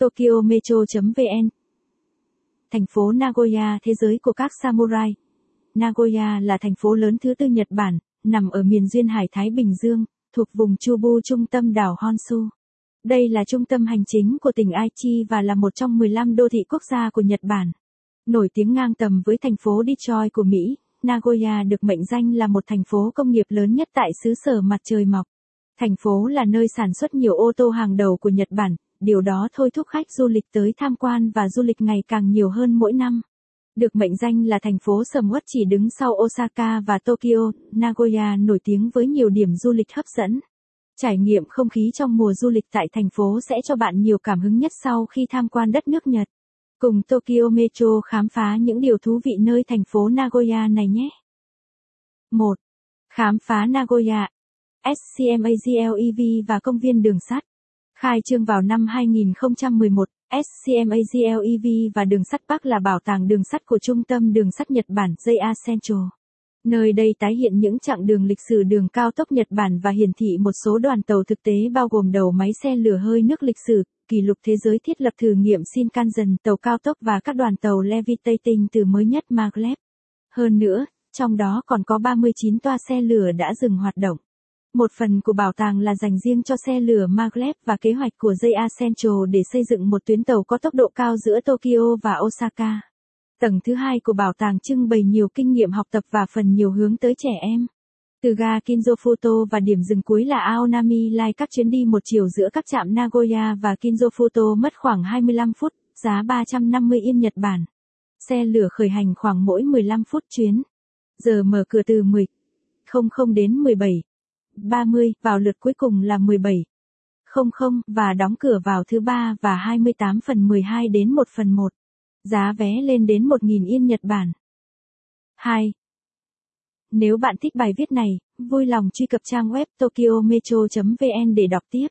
Tokyo Metro.vn Thành phố Nagoya thế giới của các samurai. Nagoya là thành phố lớn thứ tư Nhật Bản, nằm ở miền duyên hải Thái Bình Dương, thuộc vùng Chubu trung tâm đảo Honshu. Đây là trung tâm hành chính của tỉnh Aichi và là một trong 15 đô thị quốc gia của Nhật Bản. Nổi tiếng ngang tầm với thành phố Detroit của Mỹ, Nagoya được mệnh danh là một thành phố công nghiệp lớn nhất tại xứ sở mặt trời mọc. Thành phố là nơi sản xuất nhiều ô tô hàng đầu của Nhật Bản, điều đó thôi thúc khách du lịch tới tham quan và du lịch ngày càng nhiều hơn mỗi năm. Được mệnh danh là thành phố sầm uất chỉ đứng sau Osaka và Tokyo, Nagoya nổi tiếng với nhiều điểm du lịch hấp dẫn. Trải nghiệm không khí trong mùa du lịch tại thành phố sẽ cho bạn nhiều cảm hứng nhất sau khi tham quan đất nước Nhật. Cùng Tokyo Metro khám phá những điều thú vị nơi thành phố Nagoya này nhé. 1. Khám phá Nagoya, SCMAGLEV và công viên đường sắt. Khai trương vào năm 2011, SCMAGLEV và đường sắt Bắc là bảo tàng đường sắt của Trung tâm Đường sắt Nhật Bản JR Central. Nơi đây tái hiện những chặng đường lịch sử đường cao tốc Nhật Bản và hiển thị một số đoàn tàu thực tế bao gồm đầu máy xe lửa hơi nước lịch sử, kỷ lục thế giới thiết lập thử nghiệm Shinkansen tàu cao tốc và các đoàn tàu Levitating từ mới nhất Maglev. Hơn nữa, trong đó còn có 39 toa xe lửa đã dừng hoạt động. Một phần của bảo tàng là dành riêng cho xe lửa Maglev và kế hoạch của JR Central để xây dựng một tuyến tàu có tốc độ cao giữa Tokyo và Osaka. Tầng thứ hai của bảo tàng trưng bày nhiều kinh nghiệm học tập và phần nhiều hướng tới trẻ em. Từ ga Kinzofuto và điểm dừng cuối là Aonami Line các chuyến đi một chiều giữa các trạm Nagoya và Kinzofuto mất khoảng 25 phút, giá 350 yên Nhật Bản. Xe lửa khởi hành khoảng mỗi 15 phút chuyến. Giờ mở cửa từ 10 00 đến 17 30, vào lượt cuối cùng là 17 00 và đóng cửa vào thứ ba và 28 phần 12 đến 1 phần 1. Giá vé lên đến 1.000 yên Nhật Bản. 2. Nếu bạn thích bài viết này, vui lòng truy cập trang web tokyometro.vn để đọc tiếp.